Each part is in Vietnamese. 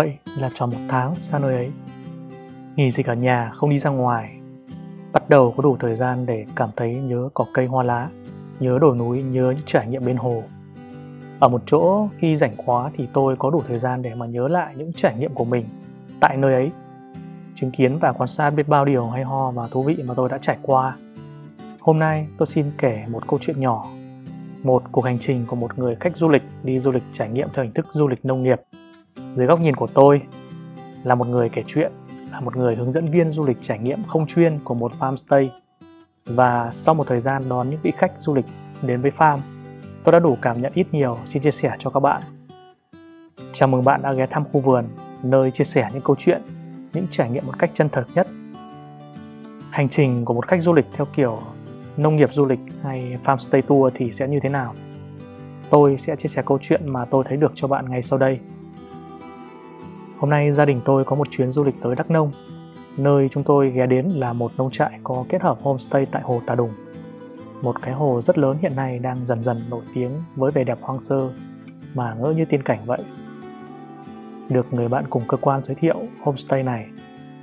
Vậy là tròn một tháng xa nơi ấy. Nghỉ dịch ở nhà không đi ra ngoài. Bắt đầu có đủ thời gian để cảm thấy nhớ cỏ cây hoa lá Nhớ đồi núi, nhớ những trải nghiệm bên hồ. Ở một chỗ khi rảnh quá thì tôi có đủ thời gian để mà nhớ lại những trải nghiệm của mình Tại nơi ấy. Chứng kiến và quan sát biết bao điều hay ho và thú vị mà tôi đã trải qua. Hôm nay tôi xin kể một câu chuyện nhỏ một cuộc hành trình của một người khách du lịch đi du lịch trải nghiệm theo hình thức du lịch nông nghiệp dưới góc nhìn của tôi, là một người kể chuyện, là một người hướng dẫn viên du lịch trải nghiệm không chuyên của một farmstay và sau một thời gian đón những vị khách du lịch đến với farm, tôi đã đủ cảm nhận ít nhiều xin chia sẻ cho các bạn. Chào mừng bạn đã ghé thăm khu vườn, nơi chia sẻ những câu chuyện, những trải nghiệm một cách chân thật nhất. Hành trình của một khách du lịch theo kiểu nông nghiệp du lịch hay farmstay tour thì sẽ như thế nào? Tôi sẽ chia sẻ câu chuyện mà tôi thấy được cho bạn ngay sau đây. Hôm nay gia đình tôi có một chuyến du lịch tới Đắk Nông. Nơi chúng tôi ghé đến là một nông trại có kết hợp homestay tại hồ Tà Đùng. Một cái hồ rất lớn hiện nay đang dần dần nổi tiếng với vẻ đẹp hoang sơ mà ngỡ như tiên cảnh vậy. Được người bạn cùng cơ quan giới thiệu homestay này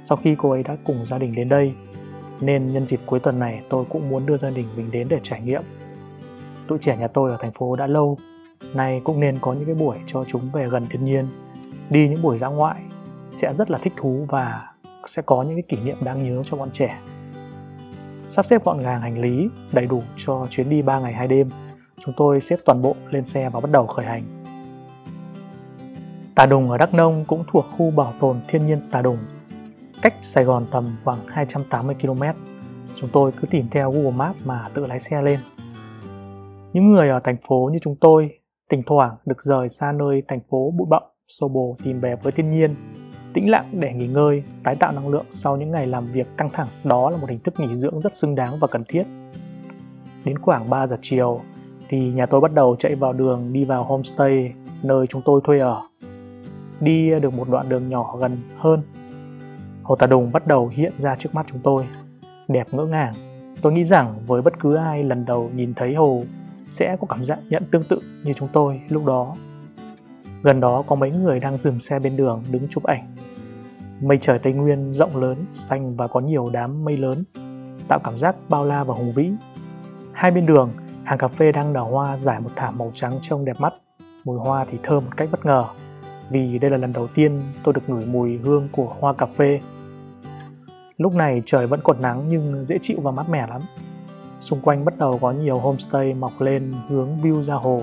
sau khi cô ấy đã cùng gia đình đến đây nên nhân dịp cuối tuần này tôi cũng muốn đưa gia đình mình đến để trải nghiệm. Tụi trẻ nhà tôi ở thành phố đã lâu, nay cũng nên có những cái buổi cho chúng về gần thiên nhiên đi những buổi dã ngoại sẽ rất là thích thú và sẽ có những cái kỷ niệm đáng nhớ cho bọn trẻ. Sắp xếp gọn gàng hành lý đầy đủ cho chuyến đi 3 ngày 2 đêm, chúng tôi xếp toàn bộ lên xe và bắt đầu khởi hành. Tà Đùng ở Đắk Nông cũng thuộc khu bảo tồn thiên nhiên Tà Đùng, cách Sài Gòn tầm khoảng 280 km. Chúng tôi cứ tìm theo Google Maps mà tự lái xe lên. Những người ở thành phố như chúng tôi, thỉnh thoảng được rời xa nơi thành phố bụi bặm xô bồ tìm về với thiên nhiên, tĩnh lặng để nghỉ ngơi, tái tạo năng lượng sau những ngày làm việc căng thẳng. Đó là một hình thức nghỉ dưỡng rất xứng đáng và cần thiết. Đến khoảng 3 giờ chiều thì nhà tôi bắt đầu chạy vào đường đi vào homestay, nơi chúng tôi thuê ở. Đi được một đoạn đường nhỏ gần hơn, hồ tà đùng bắt đầu hiện ra trước mắt chúng tôi. Đẹp ngỡ ngàng. Tôi nghĩ rằng với bất cứ ai lần đầu nhìn thấy hồ sẽ có cảm giác nhận tương tự như chúng tôi lúc đó. Gần đó có mấy người đang dừng xe bên đường đứng chụp ảnh. Mây trời Tây Nguyên rộng lớn, xanh và có nhiều đám mây lớn, tạo cảm giác bao la và hùng vĩ. Hai bên đường, hàng cà phê đang nở hoa giải một thảm màu trắng trông đẹp mắt. Mùi hoa thì thơm một cách bất ngờ, vì đây là lần đầu tiên tôi được ngửi mùi hương của hoa cà phê. Lúc này trời vẫn còn nắng nhưng dễ chịu và mát mẻ lắm. Xung quanh bắt đầu có nhiều homestay mọc lên hướng view ra hồ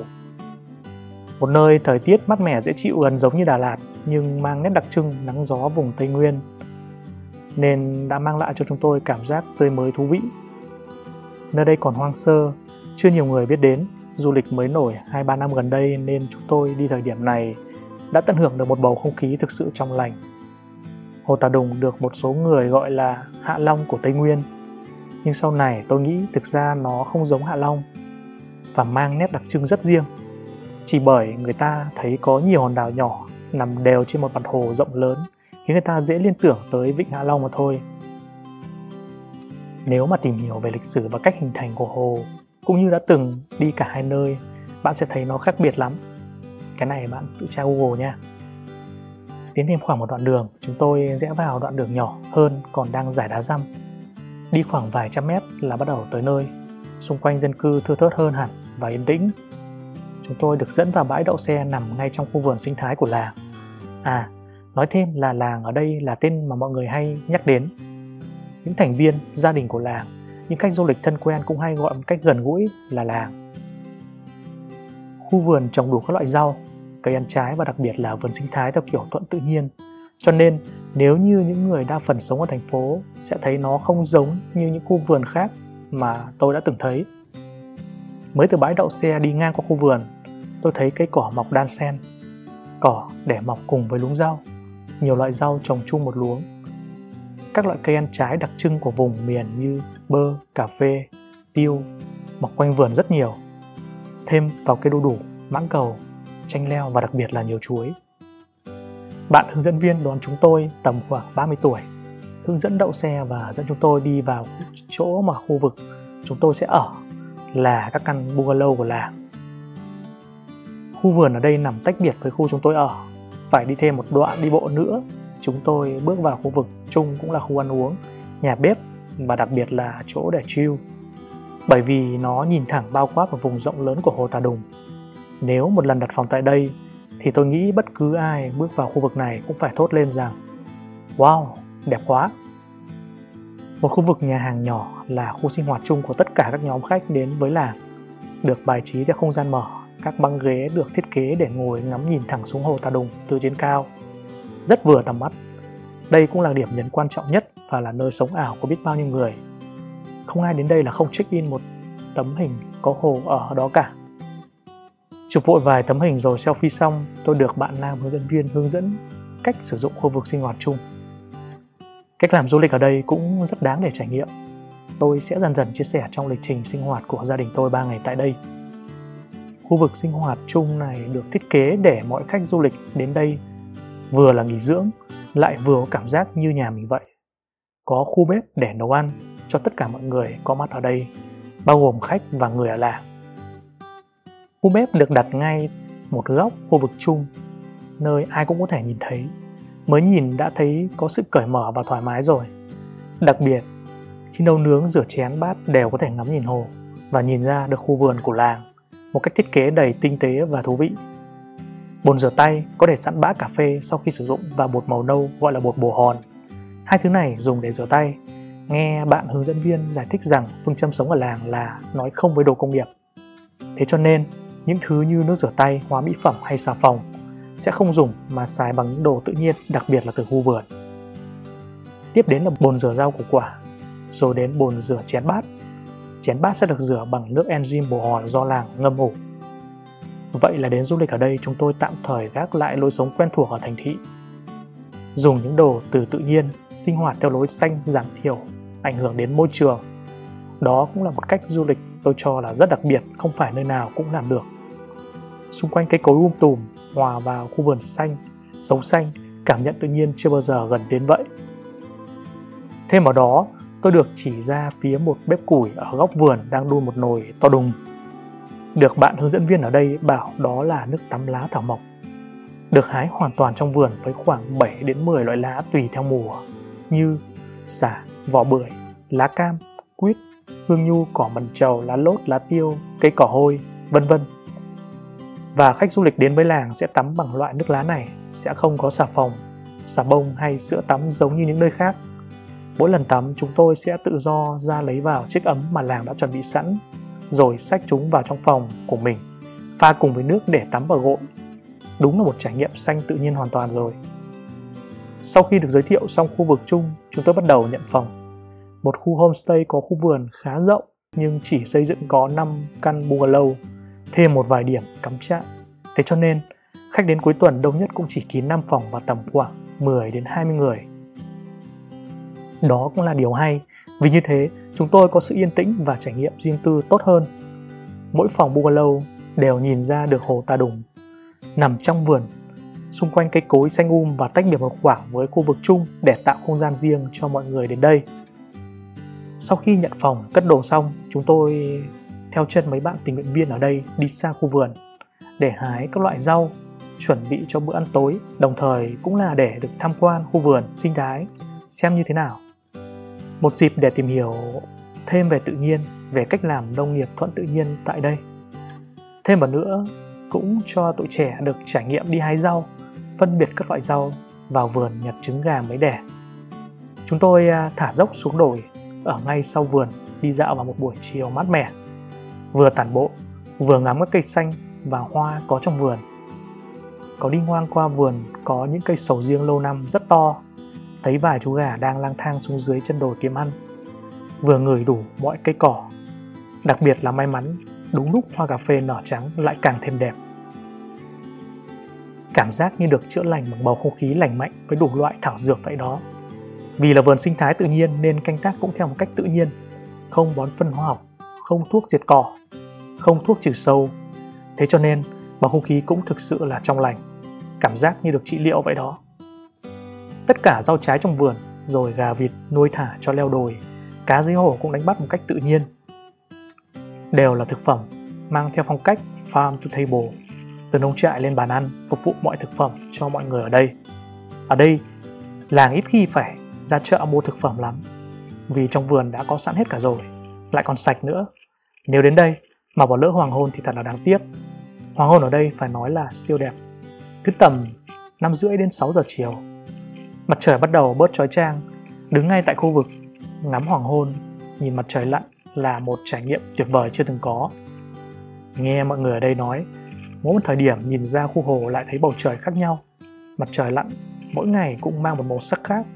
một nơi thời tiết mát mẻ dễ chịu gần giống như Đà Lạt nhưng mang nét đặc trưng nắng gió vùng Tây Nguyên nên đã mang lại cho chúng tôi cảm giác tươi mới thú vị. Nơi đây còn hoang sơ, chưa nhiều người biết đến, du lịch mới nổi 2-3 năm gần đây nên chúng tôi đi thời điểm này đã tận hưởng được một bầu không khí thực sự trong lành. Hồ Tà Đùng được một số người gọi là Hạ Long của Tây Nguyên. Nhưng sau này tôi nghĩ thực ra nó không giống Hạ Long và mang nét đặc trưng rất riêng chỉ bởi người ta thấy có nhiều hòn đảo nhỏ nằm đều trên một mặt hồ rộng lớn khiến người ta dễ liên tưởng tới Vịnh Hạ Long mà thôi. Nếu mà tìm hiểu về lịch sử và cách hình thành của hồ cũng như đã từng đi cả hai nơi, bạn sẽ thấy nó khác biệt lắm. Cái này bạn tự tra Google nha. Tiến thêm khoảng một đoạn đường, chúng tôi rẽ vào đoạn đường nhỏ hơn còn đang giải đá răm. Đi khoảng vài trăm mét là bắt đầu tới nơi. Xung quanh dân cư thưa thớt hơn hẳn và yên tĩnh chúng tôi được dẫn vào bãi đậu xe nằm ngay trong khu vườn sinh thái của làng. À, nói thêm là làng ở đây là tên mà mọi người hay nhắc đến. Những thành viên, gia đình của làng, những khách du lịch thân quen cũng hay gọi một cách gần gũi là làng. Khu vườn trồng đủ các loại rau, cây ăn trái và đặc biệt là vườn sinh thái theo kiểu thuận tự nhiên. Cho nên nếu như những người đa phần sống ở thành phố sẽ thấy nó không giống như những khu vườn khác mà tôi đã từng thấy. Mới từ bãi đậu xe đi ngang qua khu vườn, tôi thấy cây cỏ mọc đan xen. Cỏ để mọc cùng với luống rau, nhiều loại rau trồng chung một luống. Các loại cây ăn trái đặc trưng của vùng miền như bơ, cà phê, tiêu mọc quanh vườn rất nhiều. Thêm vào cây đu đủ, mãng cầu, chanh leo và đặc biệt là nhiều chuối. Bạn hướng dẫn viên đón chúng tôi tầm khoảng 30 tuổi, hướng dẫn đậu xe và dẫn chúng tôi đi vào chỗ mà khu vực chúng tôi sẽ ở là các căn bungalow của làng. Khu vườn ở đây nằm tách biệt với khu chúng tôi ở. phải đi thêm một đoạn đi bộ nữa chúng tôi bước vào khu vực chung cũng là khu ăn uống nhà bếp và đặc biệt là chỗ để chill bởi vì nó nhìn thẳng bao quát một vùng rộng lớn của hồ Tà Đùng. Nếu một lần đặt phòng tại đây thì tôi nghĩ bất cứ ai bước vào khu vực này cũng phải thốt lên rằng Wow, đẹp quá! Một khu vực nhà hàng nhỏ là khu sinh hoạt chung của tất cả các nhóm khách đến với làng, được bài trí theo không gian mở, các băng ghế được thiết kế để ngồi ngắm nhìn thẳng xuống hồ Tà Đùng từ trên cao. Rất vừa tầm mắt. Đây cũng là điểm nhấn quan trọng nhất và là nơi sống ảo của biết bao nhiêu người. Không ai đến đây là không check in một tấm hình có hồ ở đó cả. Chụp vội vài tấm hình rồi selfie xong, tôi được bạn nam hướng dẫn viên hướng dẫn cách sử dụng khu vực sinh hoạt chung. Cách làm du lịch ở đây cũng rất đáng để trải nghiệm. Tôi sẽ dần dần chia sẻ trong lịch trình sinh hoạt của gia đình tôi 3 ngày tại đây. Khu vực sinh hoạt chung này được thiết kế để mọi khách du lịch đến đây vừa là nghỉ dưỡng, lại vừa có cảm giác như nhà mình vậy. Có khu bếp để nấu ăn cho tất cả mọi người có mặt ở đây, bao gồm khách và người ở làng. Khu bếp được đặt ngay một góc khu vực chung, nơi ai cũng có thể nhìn thấy. Mới nhìn đã thấy có sự cởi mở và thoải mái rồi. Đặc biệt, khi nấu nướng rửa chén bát đều có thể ngắm nhìn hồ và nhìn ra được khu vườn của làng một cách thiết kế đầy tinh tế và thú vị. Bồn rửa tay có để sẵn bã cà phê sau khi sử dụng và bột màu nâu gọi là bột bồ hòn. Hai thứ này dùng để rửa tay. Nghe bạn hướng dẫn viên giải thích rằng phương châm sống ở làng là nói không với đồ công nghiệp. Thế cho nên, những thứ như nước rửa tay, hóa mỹ phẩm hay xà phòng sẽ không dùng mà xài bằng những đồ tự nhiên, đặc biệt là từ khu vườn. Tiếp đến là bồn rửa rau củ quả, rồi đến bồn rửa chén bát. Chén bát sẽ được rửa bằng nước enzyme bồ hòn do làng ngâm ủ. Vậy là đến du lịch ở đây chúng tôi tạm thời gác lại lối sống quen thuộc ở thành thị. Dùng những đồ từ tự nhiên, sinh hoạt theo lối xanh giảm thiểu, ảnh hưởng đến môi trường. Đó cũng là một cách du lịch tôi cho là rất đặc biệt, không phải nơi nào cũng làm được. Xung quanh cây cối um tùm, hòa vào khu vườn xanh, sống xanh, cảm nhận tự nhiên chưa bao giờ gần đến vậy. Thêm vào đó, tôi được chỉ ra phía một bếp củi ở góc vườn đang đun một nồi to đùng được bạn hướng dẫn viên ở đây bảo đó là nước tắm lá thảo mộc. Được hái hoàn toàn trong vườn với khoảng 7 đến 10 loại lá tùy theo mùa như xả, vỏ bưởi, lá cam, quýt, hương nhu, cỏ mần trầu, lá lốt, lá tiêu, cây cỏ hôi, vân vân. Và khách du lịch đến với làng sẽ tắm bằng loại nước lá này, sẽ không có xà phòng, xà bông hay sữa tắm giống như những nơi khác. Mỗi lần tắm chúng tôi sẽ tự do ra lấy vào chiếc ấm mà làng đã chuẩn bị sẵn rồi xách chúng vào trong phòng của mình, pha cùng với nước để tắm và gội. Đúng là một trải nghiệm xanh tự nhiên hoàn toàn rồi. Sau khi được giới thiệu xong khu vực chung, chúng tôi bắt đầu nhận phòng. Một khu homestay có khu vườn khá rộng nhưng chỉ xây dựng có 5 căn bungalow, thêm một vài điểm cắm trại. Thế cho nên, khách đến cuối tuần đông nhất cũng chỉ kín 5 phòng và tầm khoảng 10 đến 20 người. Đó cũng là điều hay, vì như thế chúng tôi có sự yên tĩnh và trải nghiệm riêng tư tốt hơn. Mỗi phòng bungalow đều nhìn ra được hồ Tà Đùng. Nằm trong vườn, xung quanh cây cối xanh um và tách biệt một khoảng với khu vực chung để tạo không gian riêng cho mọi người đến đây. Sau khi nhận phòng, cất đồ xong, chúng tôi theo chân mấy bạn tình nguyện viên ở đây đi sang khu vườn để hái các loại rau, chuẩn bị cho bữa ăn tối, đồng thời cũng là để được tham quan khu vườn sinh thái xem như thế nào một dịp để tìm hiểu thêm về tự nhiên, về cách làm nông nghiệp thuận tự nhiên tại đây. Thêm vào nữa, cũng cho tụi trẻ được trải nghiệm đi hái rau, phân biệt các loại rau vào vườn nhặt trứng gà mới đẻ. Chúng tôi à, thả dốc xuống đồi ở ngay sau vườn đi dạo vào một buổi chiều mát mẻ. Vừa tản bộ, vừa ngắm các cây xanh và hoa có trong vườn. Có đi ngoan qua vườn có những cây sầu riêng lâu năm rất to thấy vài chú gà đang lang thang xuống dưới chân đồi kiếm ăn. Vừa ngửi đủ mọi cây cỏ. Đặc biệt là may mắn, đúng lúc hoa cà phê nở trắng lại càng thêm đẹp. Cảm giác như được chữa lành bằng bầu không khí lành mạnh với đủ loại thảo dược vậy đó. Vì là vườn sinh thái tự nhiên nên canh tác cũng theo một cách tự nhiên, không bón phân hóa học, không thuốc diệt cỏ, không thuốc trừ sâu. Thế cho nên bầu không khí cũng thực sự là trong lành, cảm giác như được trị liệu vậy đó tất cả rau trái trong vườn, rồi gà vịt nuôi thả cho leo đồi, cá dưới hồ cũng đánh bắt một cách tự nhiên. Đều là thực phẩm mang theo phong cách farm to table, từ nông trại lên bàn ăn phục vụ mọi thực phẩm cho mọi người ở đây. Ở đây, làng ít khi phải ra chợ mua thực phẩm lắm, vì trong vườn đã có sẵn hết cả rồi, lại còn sạch nữa. Nếu đến đây mà bỏ lỡ hoàng hôn thì thật là đáng tiếc. Hoàng hôn ở đây phải nói là siêu đẹp. Cứ tầm 5 rưỡi đến 6 giờ chiều, mặt trời bắt đầu bớt trói trang, đứng ngay tại khu vực ngắm hoàng hôn, nhìn mặt trời lặn là một trải nghiệm tuyệt vời chưa từng có. Nghe mọi người ở đây nói, mỗi một thời điểm nhìn ra khu hồ lại thấy bầu trời khác nhau. Mặt trời lặn mỗi ngày cũng mang một màu sắc khác.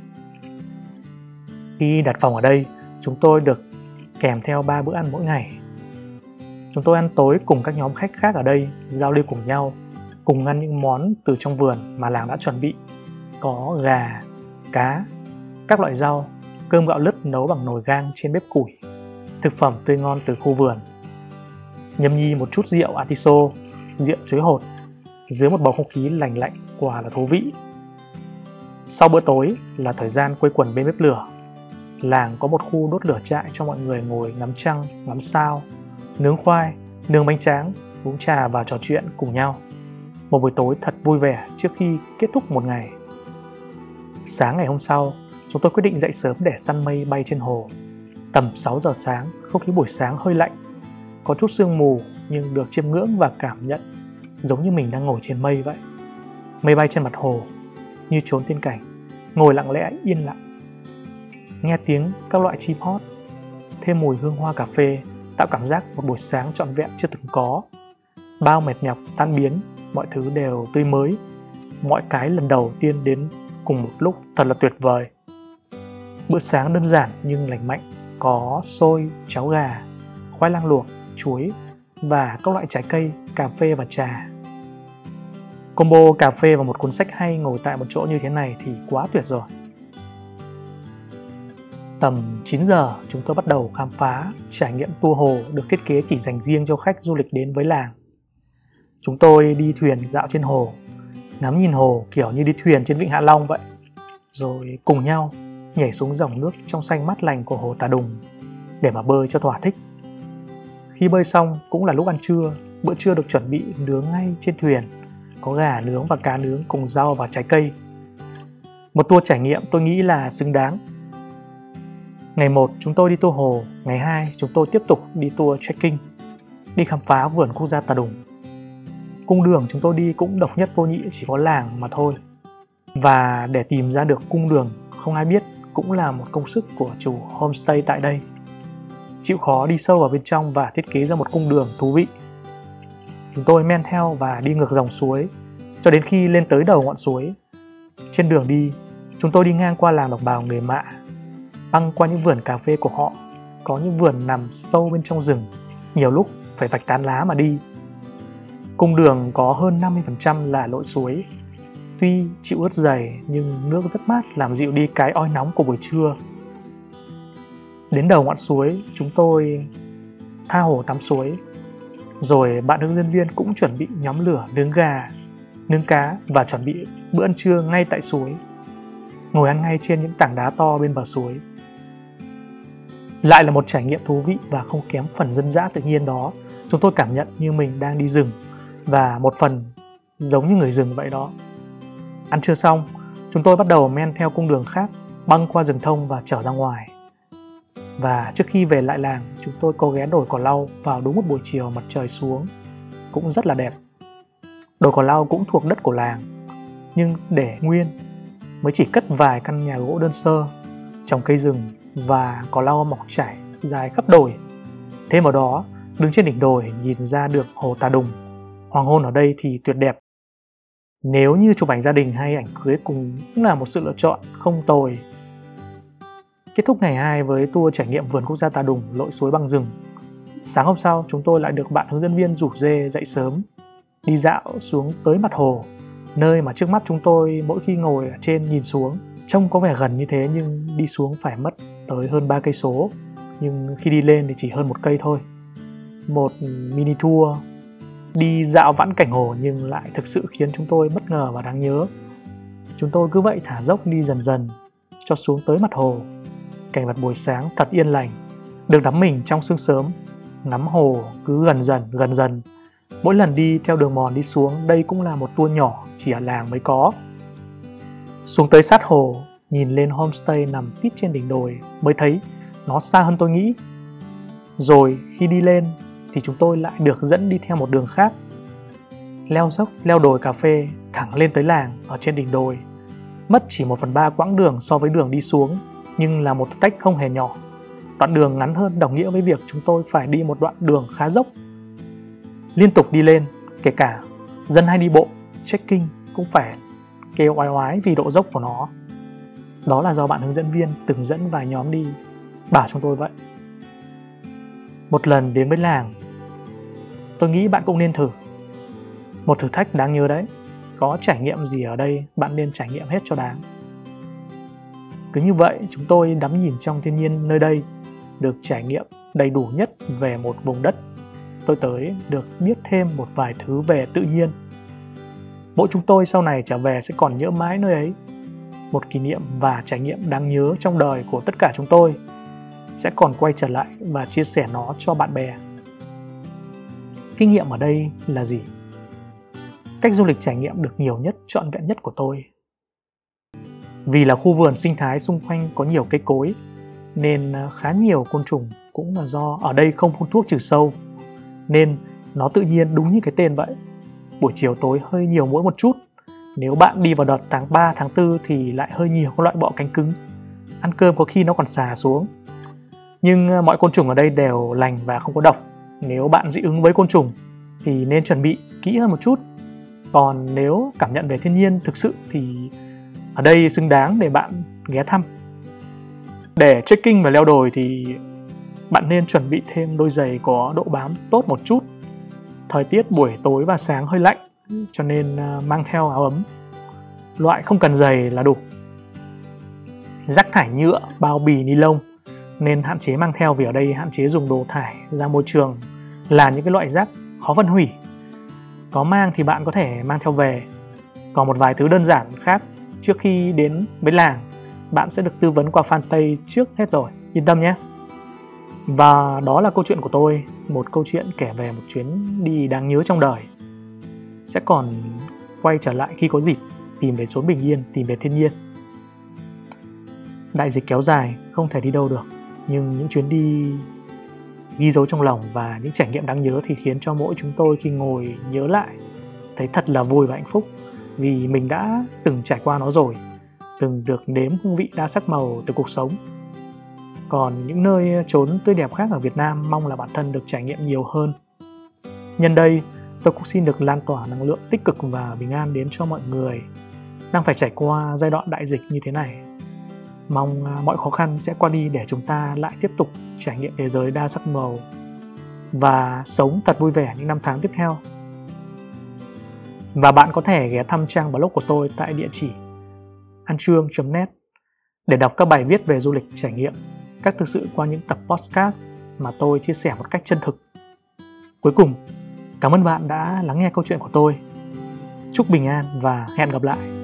Khi đặt phòng ở đây, chúng tôi được kèm theo 3 bữa ăn mỗi ngày. Chúng tôi ăn tối cùng các nhóm khách khác ở đây, giao lưu cùng nhau, cùng ăn những món từ trong vườn mà làng đã chuẩn bị. Có gà, cá, các loại rau, cơm gạo lứt nấu bằng nồi gang trên bếp củi, thực phẩm tươi ngon từ khu vườn. Nhâm nhi một chút rượu atiso, rượu chuối hột, dưới một bầu không khí lành lạnh quả là thú vị. Sau bữa tối là thời gian quây quần bên bếp lửa. Làng có một khu đốt lửa trại cho mọi người ngồi ngắm trăng, ngắm sao, nướng khoai, nướng bánh tráng, uống trà và trò chuyện cùng nhau. Một buổi tối thật vui vẻ trước khi kết thúc một ngày. Sáng ngày hôm sau, chúng tôi quyết định dậy sớm để săn mây bay trên hồ. Tầm 6 giờ sáng, không khí buổi sáng hơi lạnh. Có chút sương mù nhưng được chiêm ngưỡng và cảm nhận giống như mình đang ngồi trên mây vậy. Mây bay trên mặt hồ, như trốn tiên cảnh, ngồi lặng lẽ yên lặng. Nghe tiếng các loại chim hót, thêm mùi hương hoa cà phê tạo cảm giác một buổi sáng trọn vẹn chưa từng có. Bao mệt nhọc tan biến, mọi thứ đều tươi mới. Mọi cái lần đầu tiên đến cùng một lúc thật là tuyệt vời. Bữa sáng đơn giản nhưng lành mạnh, có xôi, cháo gà, khoai lang luộc, chuối và các loại trái cây, cà phê và trà. Combo cà phê và một cuốn sách hay ngồi tại một chỗ như thế này thì quá tuyệt rồi. Tầm 9 giờ chúng tôi bắt đầu khám phá trải nghiệm tour hồ được thiết kế chỉ dành riêng cho khách du lịch đến với làng. Chúng tôi đi thuyền dạo trên hồ, ngắm nhìn hồ kiểu như đi thuyền trên vịnh Hạ Long vậy. Rồi cùng nhau nhảy xuống dòng nước trong xanh mát lành của hồ Tà Đùng để mà bơi cho thỏa thích. Khi bơi xong cũng là lúc ăn trưa, bữa trưa được chuẩn bị nướng ngay trên thuyền, có gà nướng và cá nướng cùng rau và trái cây. Một tour trải nghiệm tôi nghĩ là xứng đáng. Ngày 1 chúng tôi đi tour hồ, ngày 2 chúng tôi tiếp tục đi tour trekking, đi khám phá vườn quốc gia Tà Đùng. Cung đường chúng tôi đi cũng độc nhất vô nhị chỉ có làng mà thôi. Và để tìm ra được cung đường không ai biết cũng là một công sức của chủ homestay tại đây chịu khó đi sâu vào bên trong và thiết kế ra một cung đường thú vị. Chúng tôi men theo và đi ngược dòng suối cho đến khi lên tới đầu ngọn suối. Trên đường đi, chúng tôi đi ngang qua làng đồng bào người Mạ, băng qua những vườn cà phê của họ, có những vườn nằm sâu bên trong rừng, nhiều lúc phải vạch tán lá mà đi. Cung đường có hơn 50% là lội suối. Tuy chịu ướt dày nhưng nước rất mát làm dịu đi cái oi nóng của buổi trưa Đến đầu ngọn suối, chúng tôi tha hồ tắm suối. Rồi bạn hướng dẫn viên cũng chuẩn bị nhóm lửa nướng gà, nướng cá và chuẩn bị bữa ăn trưa ngay tại suối. Ngồi ăn ngay trên những tảng đá to bên bờ suối. Lại là một trải nghiệm thú vị và không kém phần dân dã tự nhiên đó. Chúng tôi cảm nhận như mình đang đi rừng và một phần giống như người rừng vậy đó. Ăn trưa xong, chúng tôi bắt đầu men theo cung đường khác băng qua rừng thông và trở ra ngoài. Và trước khi về lại làng, chúng tôi có ghé đồi cỏ lau vào đúng một buổi chiều mặt trời xuống. Cũng rất là đẹp. Đồi cỏ lau cũng thuộc đất của làng, nhưng để nguyên mới chỉ cất vài căn nhà gỗ đơn sơ, trồng cây rừng và cỏ lau mọc trải dài khắp đồi. Thêm vào đó, đứng trên đỉnh đồi nhìn ra được hồ Tà Đùng. Hoàng hôn ở đây thì tuyệt đẹp. Nếu như chụp ảnh gia đình hay ảnh cưới cùng cũng là một sự lựa chọn không tồi Kết thúc ngày 2 với tour trải nghiệm vườn quốc gia Tà Đùng lội suối băng rừng. Sáng hôm sau, chúng tôi lại được bạn hướng dẫn viên rủ dê dậy sớm, đi dạo xuống tới mặt hồ, nơi mà trước mắt chúng tôi mỗi khi ngồi ở trên nhìn xuống, trông có vẻ gần như thế nhưng đi xuống phải mất tới hơn 3 cây số, nhưng khi đi lên thì chỉ hơn một cây thôi. Một mini tour đi dạo vãn cảnh hồ nhưng lại thực sự khiến chúng tôi bất ngờ và đáng nhớ. Chúng tôi cứ vậy thả dốc đi dần dần cho xuống tới mặt hồ cảnh vật buổi sáng thật yên lành, được đắm mình trong sương sớm, ngắm hồ cứ gần dần gần dần Mỗi lần đi theo đường mòn đi xuống, đây cũng là một tour nhỏ chỉ ở làng mới có. Xuống tới sát hồ, nhìn lên homestay nằm tít trên đỉnh đồi mới thấy nó xa hơn tôi nghĩ. Rồi khi đi lên thì chúng tôi lại được dẫn đi theo một đường khác. Leo dốc, leo đồi cà phê thẳng lên tới làng ở trên đỉnh đồi. Mất chỉ một phần ba quãng đường so với đường đi xuống, nhưng là một thử thách không hề nhỏ. Đoạn đường ngắn hơn đồng nghĩa với việc chúng tôi phải đi một đoạn đường khá dốc. Liên tục đi lên, kể cả dân hay đi bộ, trekking cũng phải kêu oai oái vì độ dốc của nó. Đó là do bạn hướng dẫn viên từng dẫn vài nhóm đi, bảo chúng tôi vậy. Một lần đến với làng, tôi nghĩ bạn cũng nên thử. Một thử thách đáng nhớ đấy, có trải nghiệm gì ở đây bạn nên trải nghiệm hết cho đáng. Cứ như vậy, chúng tôi đắm nhìn trong thiên nhiên nơi đây, được trải nghiệm đầy đủ nhất về một vùng đất. Tôi tới được biết thêm một vài thứ về tự nhiên. Mỗi chúng tôi sau này trở về sẽ còn nhớ mãi nơi ấy. Một kỷ niệm và trải nghiệm đáng nhớ trong đời của tất cả chúng tôi sẽ còn quay trở lại và chia sẻ nó cho bạn bè. Kinh nghiệm ở đây là gì? Cách du lịch trải nghiệm được nhiều nhất, trọn vẹn nhất của tôi vì là khu vườn sinh thái xung quanh có nhiều cây cối nên à, khá nhiều côn trùng cũng là do ở đây không phun thuốc trừ sâu nên nó tự nhiên đúng như cái tên vậy. Buổi chiều tối hơi nhiều mũi một chút. Nếu bạn đi vào đợt tháng 3, tháng 4 thì lại hơi nhiều các loại bọ cánh cứng. Ăn cơm có khi nó còn xà xuống. Nhưng à, mọi côn trùng ở đây đều lành và không có độc. Nếu bạn dị ứng với côn trùng thì nên chuẩn bị kỹ hơn một chút. Còn nếu cảm nhận về thiên nhiên thực sự thì ở đây xứng đáng để bạn ghé thăm. Để trekking và leo đồi thì bạn nên chuẩn bị thêm đôi giày có độ bám tốt một chút. Thời tiết buổi tối và sáng hơi lạnh cho nên à, mang theo áo ấm. Loại không cần giày là đủ. Rác thải nhựa, bao bì ni lông nên hạn chế mang theo vì ở đây hạn chế dùng đồ thải ra môi trường là những cái loại rác khó phân hủy. Có mang thì bạn có thể mang theo về. Còn một vài thứ đơn giản khác, trước khi đến với làng, bạn sẽ được tư vấn qua fanpage trước hết rồi. Yên tâm nhé. Và đó là câu chuyện của tôi, một câu chuyện kể về một chuyến đi đáng nhớ trong đời. Sẽ còn quay trở lại khi có dịp tìm về chốn bình yên, tìm về thiên nhiên. Đại dịch kéo dài, không thể đi đâu được nhưng những chuyến đi ghi dấu trong lòng và những trải nghiệm đáng nhớ thì khiến cho mỗi chúng tôi khi ngồi nhớ lại thấy thật là vui và hạnh phúc vì mình đã từng trải qua nó rồi từng được nếm hương vị đa sắc màu từ cuộc sống còn những nơi trốn tươi đẹp khác ở Việt Nam mong là bản thân được trải nghiệm nhiều hơn. Nhân đây, tôi cũng xin được lan tỏa năng lượng tích cực và bình an đến cho mọi người đang phải trải qua giai đoạn đại dịch như thế này. Mong à, mọi khó khăn sẽ qua đi để chúng ta lại tiếp tục trải nghiệm thế giới đa sắc màu và sống thật vui vẻ những năm tháng tiếp theo. Và bạn có thể ghé thăm trang blog của tôi tại địa chỉ antrương.net để đọc các bài viết về du lịch trải nghiệm, các thực sự qua những tập podcast mà tôi chia sẻ một cách chân thực. Cuối cùng, cảm ơn bạn đã lắng nghe câu chuyện của tôi. Chúc bình an và hẹn gặp lại.